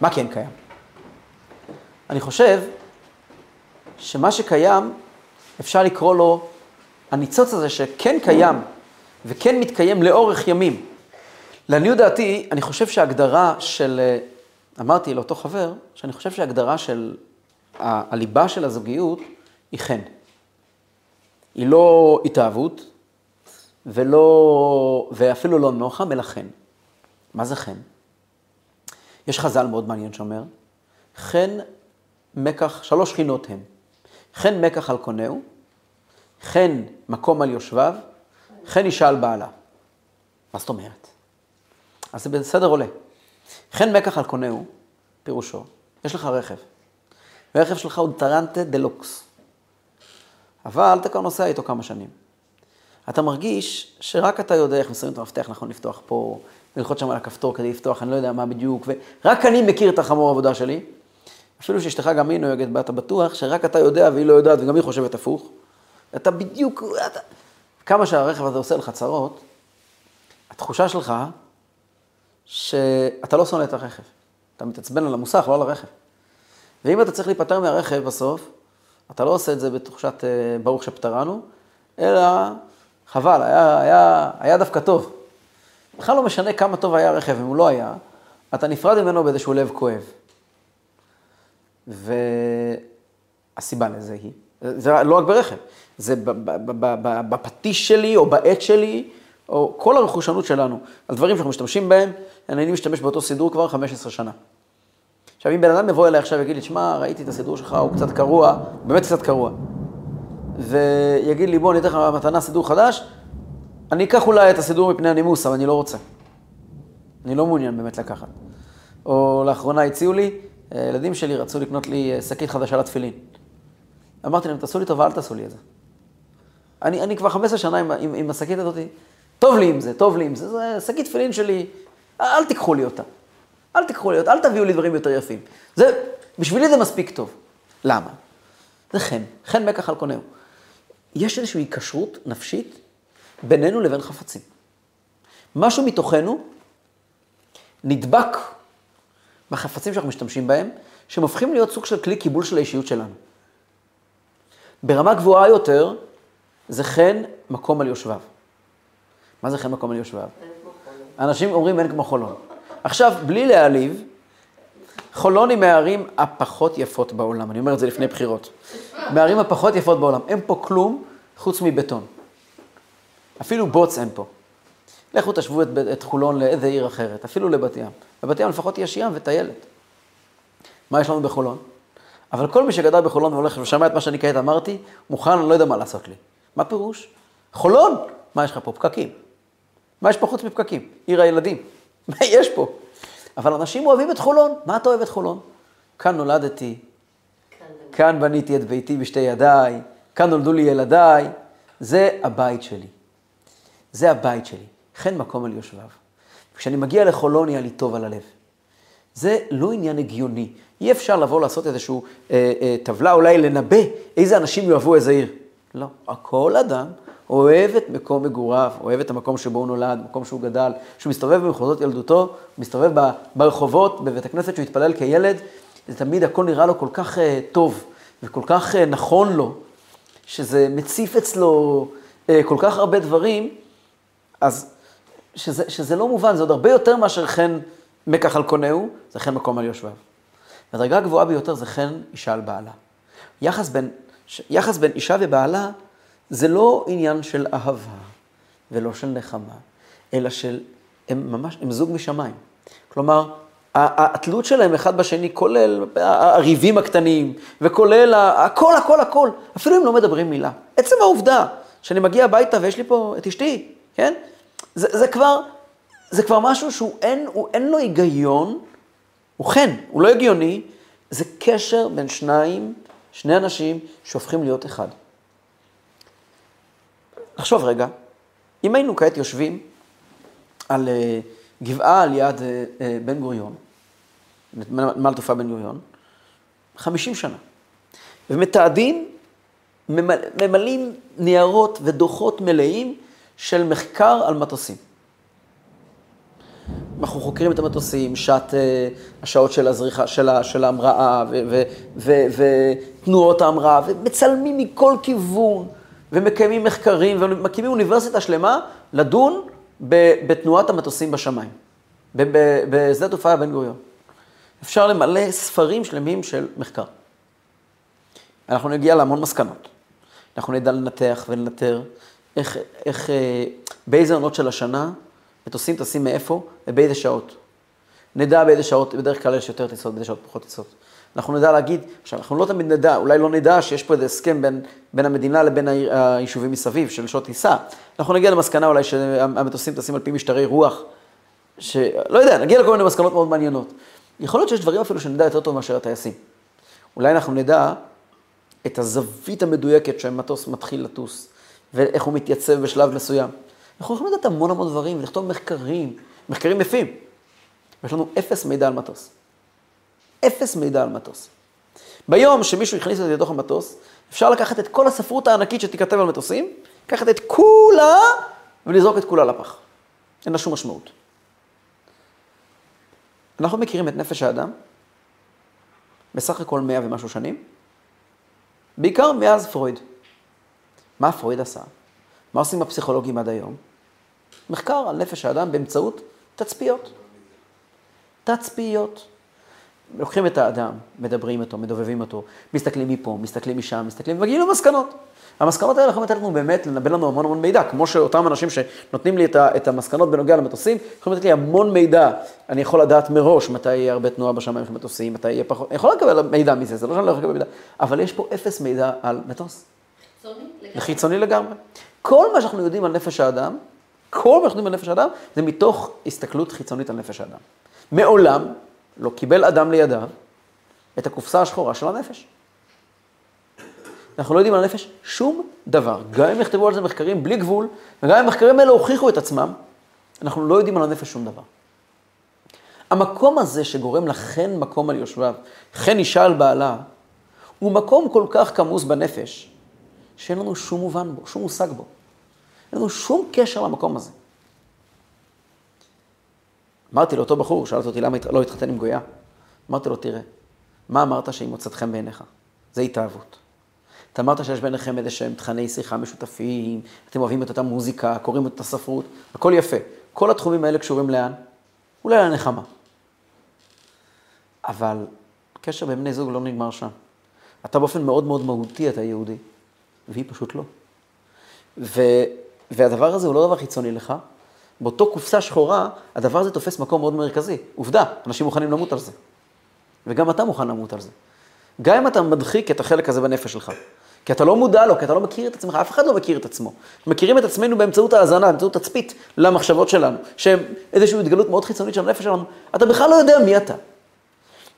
מה כן קיים? אני חושב שמה שקיים, אפשר לקרוא לו הניצוץ הזה שכן קיים וכן מתקיים לאורך ימים. לעניות דעתי, אני חושב שההגדרה של, אמרתי לאותו חבר, שאני חושב שההגדרה של ה- הליבה של הזוגיות היא חן. היא לא התאהבות, ולא, ואפילו לא נוחם, אלא חן. מה זה חן? יש חז"ל מאוד מעניין שאומר, חן מקח, שלוש חינות הם. חן מקח על קונהו, חן מקום על יושביו, חן אישה על בעלה. מה זאת אומרת? אז זה בסדר עולה. חן מקח על קונהו, פירושו, יש לך רכב. והרכב שלך הוא טרנטה דה לוקס. אבל אתה כבר נוסע איתו כמה שנים. אתה מרגיש שרק אתה יודע איך מסיימים את המפתח נכון לפתוח פה, ללחוץ שם על הכפתור כדי לפתוח, אני לא יודע מה בדיוק, ורק אני מכיר את החמור עבודה שלי. אפילו שאשתך גם היא נוהגת בה, אתה בטוח שרק אתה יודע והיא לא יודעת וגם היא חושבת הפוך. אתה בדיוק, אתה... כמה שהרכב הזה עושה לך צרות, התחושה שלך שאתה לא שונא את הרכב. אתה מתעצבן על המוסך, לא על הרכב. ואם אתה צריך להיפטר מהרכב בסוף, אתה לא עושה את זה בתחושת אה, ברוך שפטרנו, אלא חבל, היה, היה, היה דווקא טוב. בכלל לא משנה כמה טוב היה הרכב, אם הוא לא היה, אתה נפרד ממנו באיזשהו לב כואב. והסיבה לזה היא, זה לא רק ברכב, זה בפטיש שלי או בעט שלי, או כל הרכושנות שלנו, על דברים שאנחנו משתמשים בהם, אני משתמש באותו סידור כבר 15 שנה. עכשיו, אם בן אדם יבוא אליי עכשיו ויגיד לי, שמע, ראיתי את הסידור שלך, הוא קצת קרוע, באמת קצת קרוע, ויגיד לי, בוא, אני אתן לך מתנה סידור חדש, אני אקח אולי את הסידור מפני הנימוס, אבל אני לא רוצה. אני לא מעוניין באמת לקחת. או לאחרונה הציעו לי, הילדים שלי רצו לקנות לי אה, שקית חדשה לתפילין. אמרתי להם, תעשו לי טובה, אל תעשו לי את זה. אני, אני כבר 15 שנה עם, עם, עם השקית הזאת, טוב לי עם זה, טוב לי עם זה, זה שקית תפילין שלי, אל תיקחו לי אותה. אל תיקחו לי אותה, אל תביאו לי דברים יותר יפים. זה, בשבילי זה מספיק טוב. למה? זה חן, חן מקח על קונהו. יש איזושהי היקשרות נפשית בינינו לבין חפצים. משהו מתוכנו נדבק בחפצים שאנחנו משתמשים בהם, שהם הופכים להיות סוג של כלי קיבול של האישיות שלנו. ברמה גבוהה יותר, זה חן מקום על יושביו. מה זה חן מקום על יושביו? אנשים אומרים אין כמו חולון. עכשיו, בלי להעליב, חולון היא מהערים הפחות יפות בעולם, אני אומר את זה לפני בחירות. מהערים הפחות יפות בעולם. אין פה כלום חוץ מבטון. אפילו בוץ אין פה. לכו תשוו את, את חולון לאיזה עיר אחרת, אפילו לבת ים. בבת ים לפחות יש ים וטיילת. מה יש לנו בחולון? אבל כל מי שגדל בחולון והולך ושמע את מה שאני כעת אמרתי, מוכן, אני לא יודע מה לעשות לי. מה פירוש? חולון! מה יש לך פה? פקקים. מה יש פה חוץ מפקקים? עיר הילדים. מה יש פה? אבל אנשים אוהבים את חולון. מה אתה אוהב את חולון? כאן נולדתי, כאן בניתי את ביתי בשתי ידיי, כאן נולדו לי ילדיי. זה הבית שלי. זה הבית שלי. חן מקום על יושביו. כשאני מגיע לחולון, יהיה לי טוב על הלב. זה לא עניין הגיוני. אי אפשר לבוא לעשות איזושהי אה, אה, טבלה, אולי לנבא איזה אנשים יאהבו איזה עיר. לא. כל אדם אוהב את מקום מגוריו, אוהב את המקום שבו הוא נולד, מקום שהוא גדל, שהוא מסתובב במחוזות ילדותו, מסתובב ברחובות, בבית הכנסת שהוא התפלל כילד, זה תמיד הכל נראה לו כל כך uh, טוב וכל כך uh, נכון לו, שזה מציף אצלו uh, כל כך הרבה דברים, אז שזה, שזה לא מובן, זה עוד הרבה יותר מאשר חן מקח על קונהו, זה חן מקום על יושביו. הדרגה הגבוהה ביותר זה חן אישה על בעלה. יחס בין, יחס בין אישה ובעלה זה לא עניין של אהבה ולא של נחמה, אלא של, הם ממש, הם זוג משמיים. כלומר, התלות שלהם אחד בשני, כולל הריבים הקטנים, וכולל הכל, הכל, הכל, אפילו אם לא מדברים מילה. עצם העובדה שאני מגיע הביתה ויש לי פה את אשתי, כן? זה, זה כבר, זה כבר משהו שהוא אין, הוא, אין לו היגיון, הוא חן, הוא לא הגיוני, זה קשר בין שניים, שני אנשים שהופכים להיות אחד. נחשוב רגע, אם היינו כעת יושבים על uh, גבעה על יד uh, uh, בן גוריון, נמל תעופה בן גוריון, 50 שנה, ומתעדים, ממל, ממלאים ניירות ודוחות מלאים של מחקר על מטוסים. אנחנו חוקרים את המטוסים, שעת, השעות של הזריחה, של, של ההמראה, ותנועות ההמראה, ומצלמים מכל כיוון, ומקיימים מחקרים, ומקימים אוניברסיטה שלמה לדון בתנועת המטוסים בשמיים, בשדה תעופה בן גוריון. אפשר למלא ספרים שלמים של מחקר. אנחנו נגיע להמון מסקנות. אנחנו נדע לנתח ולנטר איך, איך, אה, באיזה עונות של השנה מטוסים טסים מאיפה ובאיזה שעות. נדע באיזה שעות, בדרך כלל יש יותר טיסות, באיזה שעות פחות טיסות. אנחנו נדע להגיד, עכשיו, אנחנו לא תמיד נדע, אולי לא נדע שיש פה איזה הסכם בין, בין המדינה לבין העיר- היישובים מסביב של שעות טיסה. אנחנו נגיע למסקנה אולי שהמטוסים טסים על פי משטרי רוח, שלא יודע, נגיע לכל מיני מסקנות מאוד מעניינות. יכול להיות שיש דברים אפילו שנדע יותר טוב מאשר הטייסים. אולי אנחנו נדע את הזווית המדויקת שהמטוס מתחיל לטוס, ואיך הוא מתייצב בשלב מסוים. אנחנו יכולים לדעת המון המון דברים, ולכתוב מחקרים, מחקרים יפים. יש לנו אפס מידע על מטוס. אפס מידע על מטוס. ביום שמישהו הכניס את זה לתוך המטוס, אפשר לקחת את כל הספרות הענקית שתיכתב על מטוסים, לקחת את כולה ולזרוק את כולה לפח. אין לה שום משמעות. אנחנו מכירים את נפש האדם, בסך הכל מאה ומשהו שנים, בעיקר מאז פרויד. מה פרויד עשה? מה עושים הפסיכולוגים עד היום? מחקר על נפש האדם באמצעות תצפיות. תצפיות. לוקחים את האדם, מדברים איתו, מדובבים אותו, מסתכלים מפה, מסתכלים משם, מסתכלים, ומגיעים למסקנות. המסקנות האלה יכולים לתת לנו באמת, לנבא לנו המון המון מידע, כמו שאותם אנשים שנותנים לי את, ה, את המסקנות בנוגע למטוסים, יכולים לתת לי המון מידע. אני יכול לדעת מראש מתי יהיה הרבה תנועה בשמיים של מטוסים, מתי יהיה פחות, אני יכול לקבל מידע מזה, זה לא שאני לא יכול לקבל מידע, אבל יש פה אפס מידע על מטוס. חיצוני? לגמרי. זה חיצוני לגמרי. כל מה שאנחנו יודעים על נפש האדם, כל מה שאנחנו יודעים על נפש האדם, זה מתוך הסתכלות חיצונית על נפש האדם. מעולם לא קיבל אדם לידיו את הקופסה השחורה של הנפש. אנחנו לא יודעים על הנפש שום דבר. גם אם יכתבו על זה מחקרים בלי גבול, וגם אם המחקרים האלה הוכיחו את עצמם, אנחנו לא יודעים על הנפש שום דבר. המקום הזה שגורם לחן מקום על יושביו, חן אישה על בעלה, הוא מקום כל כך כמוס בנפש, שאין לנו שום מובן בו, שום מושג בו. אין לנו שום קשר למקום הזה. אמרתי לאותו בחור, שאלת אותי למה לא התחתן עם גויה. אמרתי לו, תראה, מה אמרת שהיא מוצאת חן בעיניך? זה התאהבות. אתה אמרת שיש ביניכם איזה שהם תכני שיחה משותפים, אתם אוהבים את אותה מוזיקה, קוראים את אותה ספרות, הכל יפה. כל התחומים האלה קשורים לאן? אולי לנחמה. אבל קשר בין בני זוג לא נגמר שם. אתה באופן מאוד מאוד מהותי, אתה יהודי, והיא פשוט לא. ו, והדבר הזה הוא לא דבר חיצוני לך. באותו קופסה שחורה, הדבר הזה תופס מקום מאוד מרכזי. עובדה, אנשים מוכנים למות על זה. וגם אתה מוכן למות על זה. גם אם אתה מדחיק את החלק הזה בנפש שלך. כי אתה לא מודע לו, כי אתה לא מכיר את עצמך, אף אחד לא מכיר את עצמו. מכירים את עצמנו באמצעות האזנה, באמצעות תצפית למחשבות שלנו, שהם איזושהי התגלות מאוד חיצונית של הנפש שלנו. אתה בכלל לא יודע מי אתה.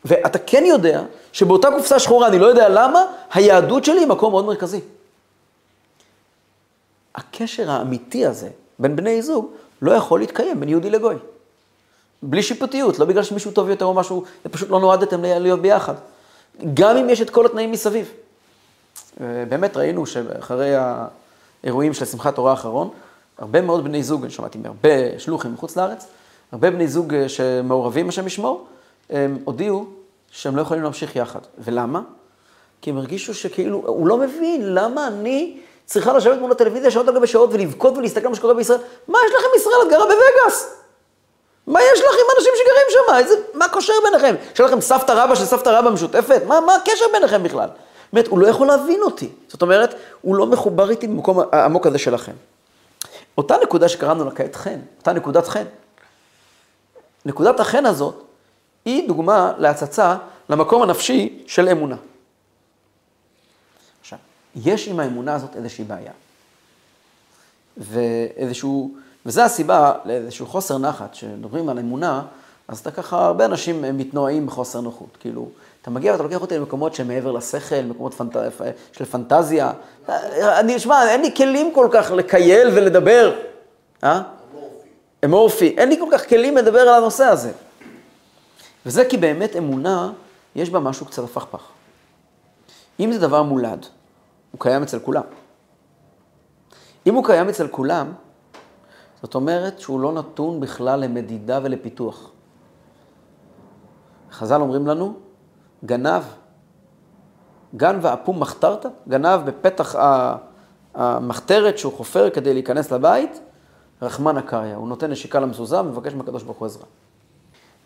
ואתה כן יודע שבאותה קופסה שחורה, אני לא יודע למה, היהדות שלי היא מקום מאוד מרכזי. הקשר האמיתי הזה בין בני זוג לא יכול להתקיים בין יהודי לגוי. בלי שיפוטיות, לא בגלל שמישהו טוב יותר או משהו, פשוט לא נועדתם להיות ביחד. גם אם יש את כל התנאים מסביב. באמת ראינו שאחרי האירועים של שמחת תורה האחרון, הרבה מאוד בני זוג, אני שמעתי מהרבה שלוחים מחוץ לארץ, הרבה בני זוג שמעורבים, השם ישמור, הם הודיעו שהם לא יכולים להמשיך יחד. ולמה? כי הם הרגישו שכאילו, הוא לא מבין למה אני צריכה לשבת מול הטלוויזיה שעות על גבי שעות ולבכות ולהסתכל על מה שקורה בישראל. מה יש לכם ישראל? את גרה בווגאס. מה יש לך עם אנשים שגרים שם? איזה, מה קושר ביניכם? יש לכם סבתא רבא של סבתא רבא משותפת? מה, מה הקשר ביניכם בכלל? באמת, הוא לא יכול להבין אותי. זאת אומרת, הוא לא מחובר איתי במקום העמוק הזה שלכם. אותה נקודה שקראנו לה כעת חן, אותה נקודת חן. נקודת החן הזאת היא דוגמה להצצה למקום הנפשי של אמונה. יש עם האמונה הזאת איזושהי בעיה. ואיזשהו, וזו הסיבה לאיזשהו חוסר נחת, כשמדברים על אמונה, אז אתה ככה, הרבה אנשים מתנועים בחוסר נוחות. כאילו, אתה מגיע ואתה לוקח אותי למקומות שהם מעבר לשכל, מקומות פנט... של פנטזיה. אני, שמע, אין לי כלים כל כך לקייל ולדבר. אה? אמורפי. אמורפי. אין לי כל כך כלים לדבר על הנושא הזה. וזה כי באמת אמונה, יש בה משהו קצת הפכפך. אם זה דבר מולד, הוא קיים אצל כולם. אם הוא קיים אצל כולם, זאת אומרת שהוא לא נתון בכלל למדידה ולפיתוח. חז"ל אומרים לנו, גנב, גן ואפום מחתרת, גנב בפתח המחתרת שהוא חופר כדי להיכנס לבית, רחמן הקריא, הוא נותן נשיקה למזוזה ומבקש מהקדוש ברוך הוא עזרה.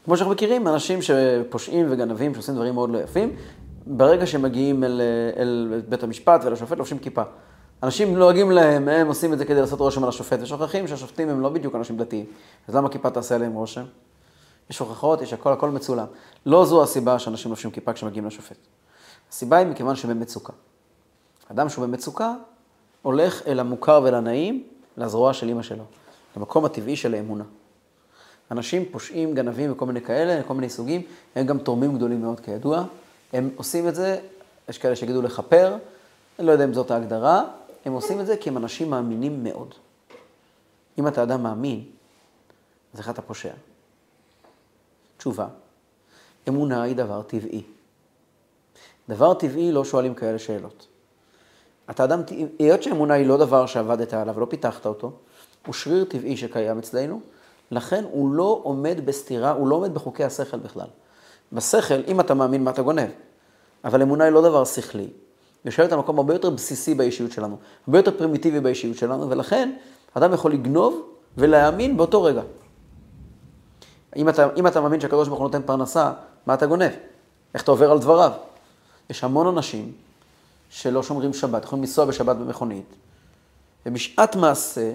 כמו שאנחנו מכירים, אנשים שפושעים וגנבים, שעושים דברים מאוד לא יפים, ברגע שהם מגיעים אל, אל בית המשפט ולשופט, לובשים כיפה. אנשים נוהגים להם, הם עושים את זה כדי לעשות רושם על השופט, ושוכחים שהשופטים הם לא בדיוק אנשים דתיים. אז למה כיפה תעשה עליהם רושם? יש הוכחות, יש הכל, הכל מצולם. לא זו הסיבה שאנשים לובשים כיפה כשמגיעים לשופט. הסיבה היא מכיוון שבמצוקה. אדם שהוא במצוקה, הולך אל המוכר ואל הנעים, לזרוע של אימא שלו, למקום הטבעי של האמונה. אנשים פושעים, גנבים וכל מיני כאלה, כל מיני סוגים, הם גם תורמים גדולים מאוד כידוע. הם עושים את זה, יש כאלה שיגידו לכפר, אני לא יודע אם זאת ההגדרה, הם עושים את זה כי הם אנשים מאמינים מאוד. אם אתה אדם מאמין, אז איך אתה פושע? תשובה, אמונה היא דבר טבעי. דבר טבעי לא שואלים כאלה שאלות. אתה אדם, היות שאמונה היא לא דבר שעבדת עליו ולא פיתחת אותו, הוא שריר טבעי שקיים אצלנו, לכן הוא לא עומד בסתירה, הוא לא עומד בחוקי השכל בכלל. בשכל, אם אתה מאמין, מה אתה גונב? אבל אמונה היא לא דבר שכלי. יושבת על מקום הרבה יותר בסיסי באישיות שלנו, הרבה יותר פרימיטיבי באישיות שלנו, ולכן אדם יכול לגנוב ולהאמין באותו רגע. אם אתה, אם אתה מאמין שהקדוש ברוך הוא נותן פרנסה, מה אתה גונב? איך אתה עובר על דבריו? יש המון אנשים שלא שומרים שבת, יכולים לנסוע בשבת במכונית, ובשעת מעשה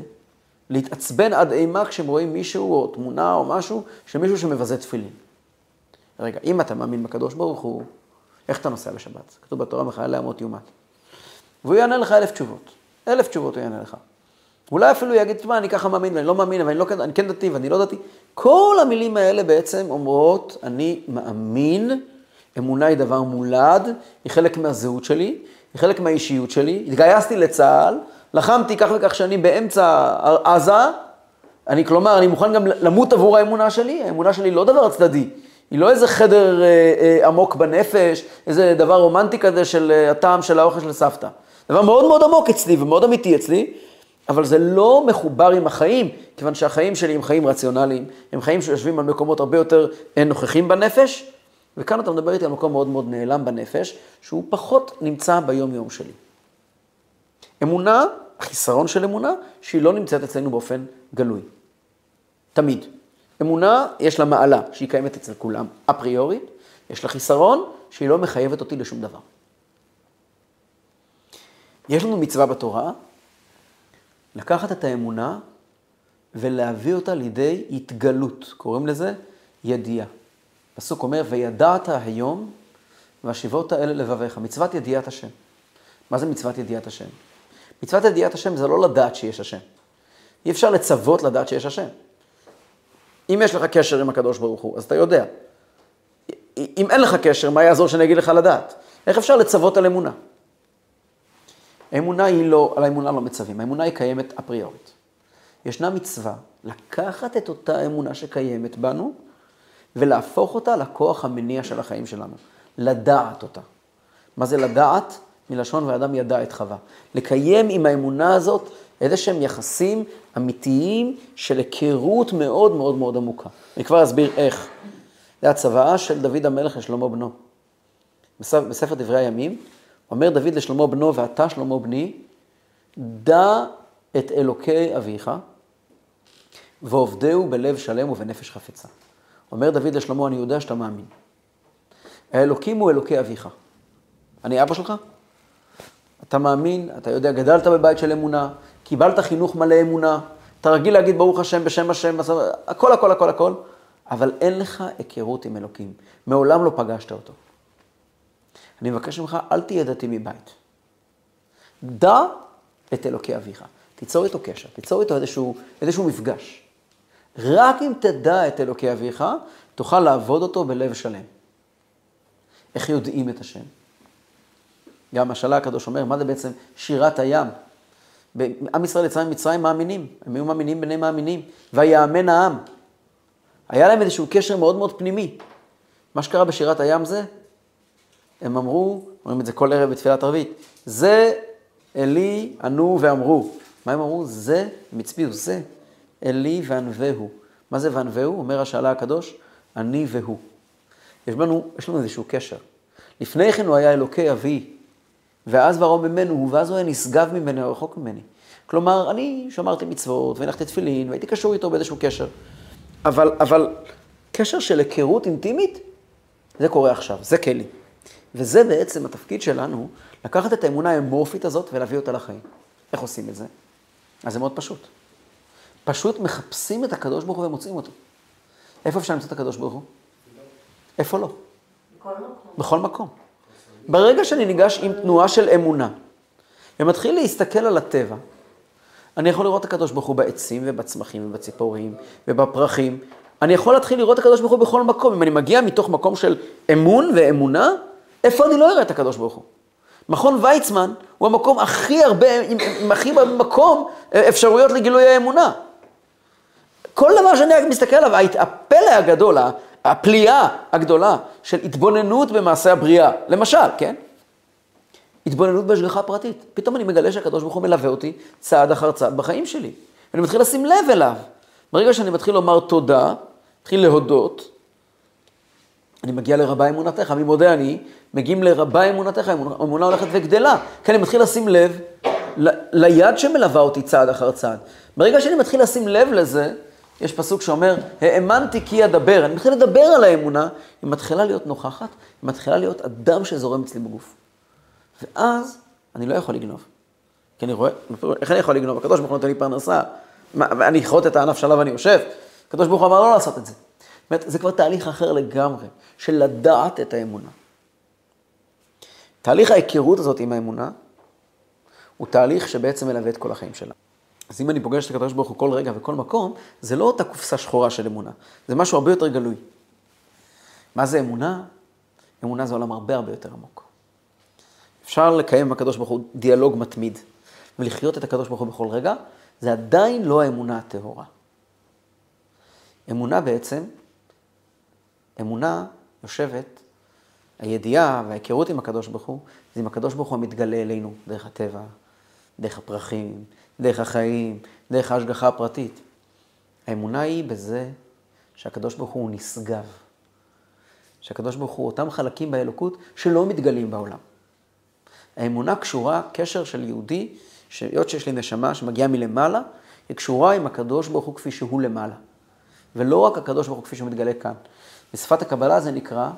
להתעצבן עד אימה כשהם רואים מישהו או תמונה או משהו של מישהו שמבזה תפילין. רגע, אם אתה מאמין בקדוש ברוך הוא, איך אתה נוסע בשבת? כתוב בתורה מחיילי אמות יומת. והוא יענה לך אלף תשובות. אלף תשובות הוא יענה לך. אולי אפילו יגיד, תשמע, אני ככה מאמין ואני לא מאמין, אבל אני, לא, אני כן דתי ואני לא דתי. כל המילים האלה בעצם אומרות, אני מאמין, אמונה היא דבר מולד, היא חלק מהזהות שלי, היא חלק מהאישיות שלי, התגייסתי לצה"ל, לחמתי כך וכך שנים באמצע עזה, אני, כלומר, אני מוכן גם למות עבור האמונה שלי, האמונה שלי לא דבר צדדי, היא לא איזה חדר אה, אה, עמוק בנפש, איזה דבר רומנטי כזה של אה, הטעם של האוכל של סבתא. דבר מאוד מאוד עמוק אצלי ומאוד אמיתי אצלי, אבל זה לא מחובר עם החיים, כיוון שהחיים שלי הם חיים רציונליים, הם חיים שיושבים על מקומות הרבה יותר אה, נוכחים בנפש, וכאן אתה מדבר איתי על מקום מאוד מאוד נעלם בנפש, שהוא פחות נמצא ביום-יום שלי. אמונה, החיסרון של אמונה, שהיא לא נמצאת אצלנו באופן גלוי. תמיד. אמונה, יש לה מעלה שהיא קיימת אצל כולם, אפריורית, יש לה חיסרון שהיא לא מחייבת אותי לשום דבר. יש לנו מצווה בתורה לקחת את האמונה ולהביא אותה לידי התגלות, קוראים לזה ידיעה. פסוק אומר, וידעת היום והשיבות האלה לבביך, מצוות ידיעת השם. מה זה מצוות ידיעת השם? מצוות ידיעת השם זה לא לדעת שיש השם. אי אפשר לצוות לדעת שיש השם. אם יש לך קשר עם הקדוש ברוך הוא, אז אתה יודע. אם אין לך קשר, מה יעזור שאני אגיד לך לדעת? איך אפשר לצוות על אמונה? האמונה היא לא, על האמונה לא מצווים, האמונה היא קיימת אפריורית. ישנה מצווה לקחת את אותה אמונה שקיימת בנו ולהפוך אותה לכוח המניע של החיים שלנו, לדעת אותה. מה זה לדעת? מלשון ואדם ידע את חווה. לקיים עם האמונה הזאת איזה שהם יחסים אמיתיים של היכרות מאוד מאוד מאוד עמוקה. אני כבר אסביר איך. זה הצוואה של דוד המלך לשלמה בנו. בספר דברי הימים, אומר דוד לשלמה בנו, ואתה שלמה בני, דע את אלוקי אביך, ועובדהו בלב שלם ובנפש חפצה. אומר דוד לשלמה, אני יודע שאתה מאמין. האלוקים הוא אלוקי אביך. אני אבא שלך? אתה מאמין, אתה יודע, גדלת בבית של אמונה, קיבלת חינוך מלא אמונה, אתה רגיל להגיד ברוך השם בשם השם, הכל, הכל, הכל, הכל, אבל אין לך היכרות עם אלוקים. מעולם לא פגשת אותו. אני מבקש ממך, אל תהיה דתי מבית. דע את אלוקי אביך. תיצור איתו קשר, תיצור איתו איזשהו, איזשהו מפגש. רק אם תדע את אלוקי אביך, תוכל לעבוד אותו בלב שלם. איך יודעים את השם? גם השאלה הקדוש אומר, מה זה בעצם שירת הים? עם ישראל יצא ממצרים מאמינים, הם היו מאמינים בני מאמינים, ויאמן העם. היה להם איזשהו קשר מאוד מאוד פנימי. מה שקרה בשירת הים זה, הם אמרו, אומרים את זה כל ערב בתפילת ערבית, זה אלי ענו ואמרו. מה הם אמרו? זה, הם הצביעו, זה אלי וענווהו. מה זה וענווהו? אומר השאלה הקדוש, אני והוא. יש לנו, יש לנו איזשהו קשר. לפני כן הוא היה אלוקי אבי, ואז ברום ממנו, ואז הוא היה נשגב ממני, רחוק ממני. כלומר, אני שמרתי מצוות, והנחתי תפילין, והייתי קשור איתו באיזשהו קשר. אבל, אבל קשר של היכרות אינטימית, זה קורה עכשיו, זה כלי. וזה בעצם התפקיד שלנו, לקחת את האמונה האמורפית הזאת ולהביא אותה לחיים. איך עושים את זה? אז זה מאוד פשוט. פשוט מחפשים את הקדוש ברוך הוא ומוצאים אותו. איפה אפשר למצוא את הקדוש ברוך הוא? איפה לא? בכל מקום. בכל מקום. ברגע שאני ניגש עם תנועה של אמונה, ומתחיל להסתכל על הטבע, אני יכול לראות את הקדוש ברוך הוא בעצים ובצמחים ובציפורים ובפרחים. אני יכול להתחיל לראות את הקדוש ברוך הוא בכל מקום. אם אני מגיע מתוך מקום של אמון ואמונה, איפה אני לא אראה את הקדוש ברוך הוא? מכון ויצמן הוא המקום הכי הרבה, עם, עם הכי מקום אה, אפשרויות לגילוי האמונה. כל דבר שאני מסתכל עליו, הפלא הגדול, הפליאה הגדולה של התבוננות במעשה הבריאה, למשל, כן? התבוננות בהשגחה פרטית. פתאום אני מגלה שהקדוש ברוך הוא מלווה אותי צעד אחר צעד בחיים שלי. ואני מתחיל לשים לב אליו. ברגע שאני מתחיל לומר תודה, מתחיל להודות, אני מגיע לרבה אמונתך, מי מודה אני, מגיעים לרבה אמונתך, אמונה הולכת וגדלה. כי אני מתחיל לשים לב ל, ליד שמלווה אותי צעד אחר צעד. ברגע שאני מתחיל לשים לב לזה, יש פסוק שאומר, האמנתי כי אדבר. אני מתחיל לדבר על האמונה, היא מתחילה להיות נוכחת, היא מתחילה להיות אדם שזורם אצלי בגוף. ואז אני לא יכול לגנוב. כי אני רואה, איך אני יכול לגנוב? הקדוש ברוך הוא נותן לי פרנסה, ואני אכרות את הענף שעליו אני יושב. הקדוש ברוך הוא אמר לא לעשות את זה. זאת זה כבר תהליך אחר לגמרי, של לדעת את האמונה. תהליך ההיכרות הזאת עם האמונה, הוא תהליך שבעצם מלווה את כל החיים שלה. אז אם אני פוגש את הקדוש ברוך הוא כל רגע וכל מקום, זה לא אותה קופסה שחורה של אמונה, זה משהו הרבה יותר גלוי. מה זה אמונה? אמונה זה עולם הרבה הרבה יותר עמוק. אפשר לקיים עם הקדוש ברוך הוא דיאלוג מתמיד, ולחיות את הקדוש ברוך הוא בכל רגע, זה עדיין לא האמונה הטהורה. אמונה בעצם, אמונה יושבת, הידיעה וההיכרות עם הקדוש ברוך הוא, זה עם הקדוש ברוך הוא המתגלה אלינו, דרך הטבע, דרך הפרחים, דרך החיים, דרך ההשגחה הפרטית. האמונה היא בזה שהקדוש ברוך הוא נשגב. שהקדוש ברוך הוא אותם חלקים באלוקות שלא מתגלים בעולם. האמונה קשורה, קשר של יהודי, שהיות שיש לי נשמה שמגיעה מלמעלה, היא קשורה עם הקדוש ברוך הוא כפי שהוא למעלה. ולא רק הקדוש ברוך הוא כפי שהוא מתגלה כאן. בשפת הקבלה זה נקרא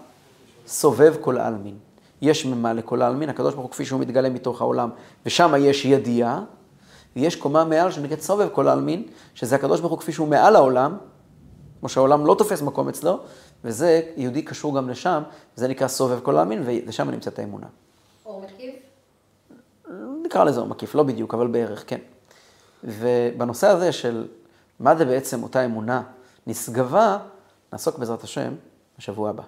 סובב כל העלמין. יש ממה לכל העלמין, הקדוש ברוך הוא כפי שהוא מתגלה מתוך העולם, ושם יש ידיעה, ויש קומה מעל שנקראת סובב כל העלמין, שזה הקדוש ברוך הוא כפי שהוא מעל העולם, כמו שהעולם לא תופס מקום אצלו, וזה, יהודי קשור גם לשם, זה נקרא סובב כל העלמין, ושם נמצאת האמונה. אור מקיף? נקרא לזה אור מקיף, לא בדיוק, אבל בערך, כן. ובנושא הזה של מה זה בעצם אותה אמונה נשגבה, נעסוק בעזרת השם בשבוע הבא.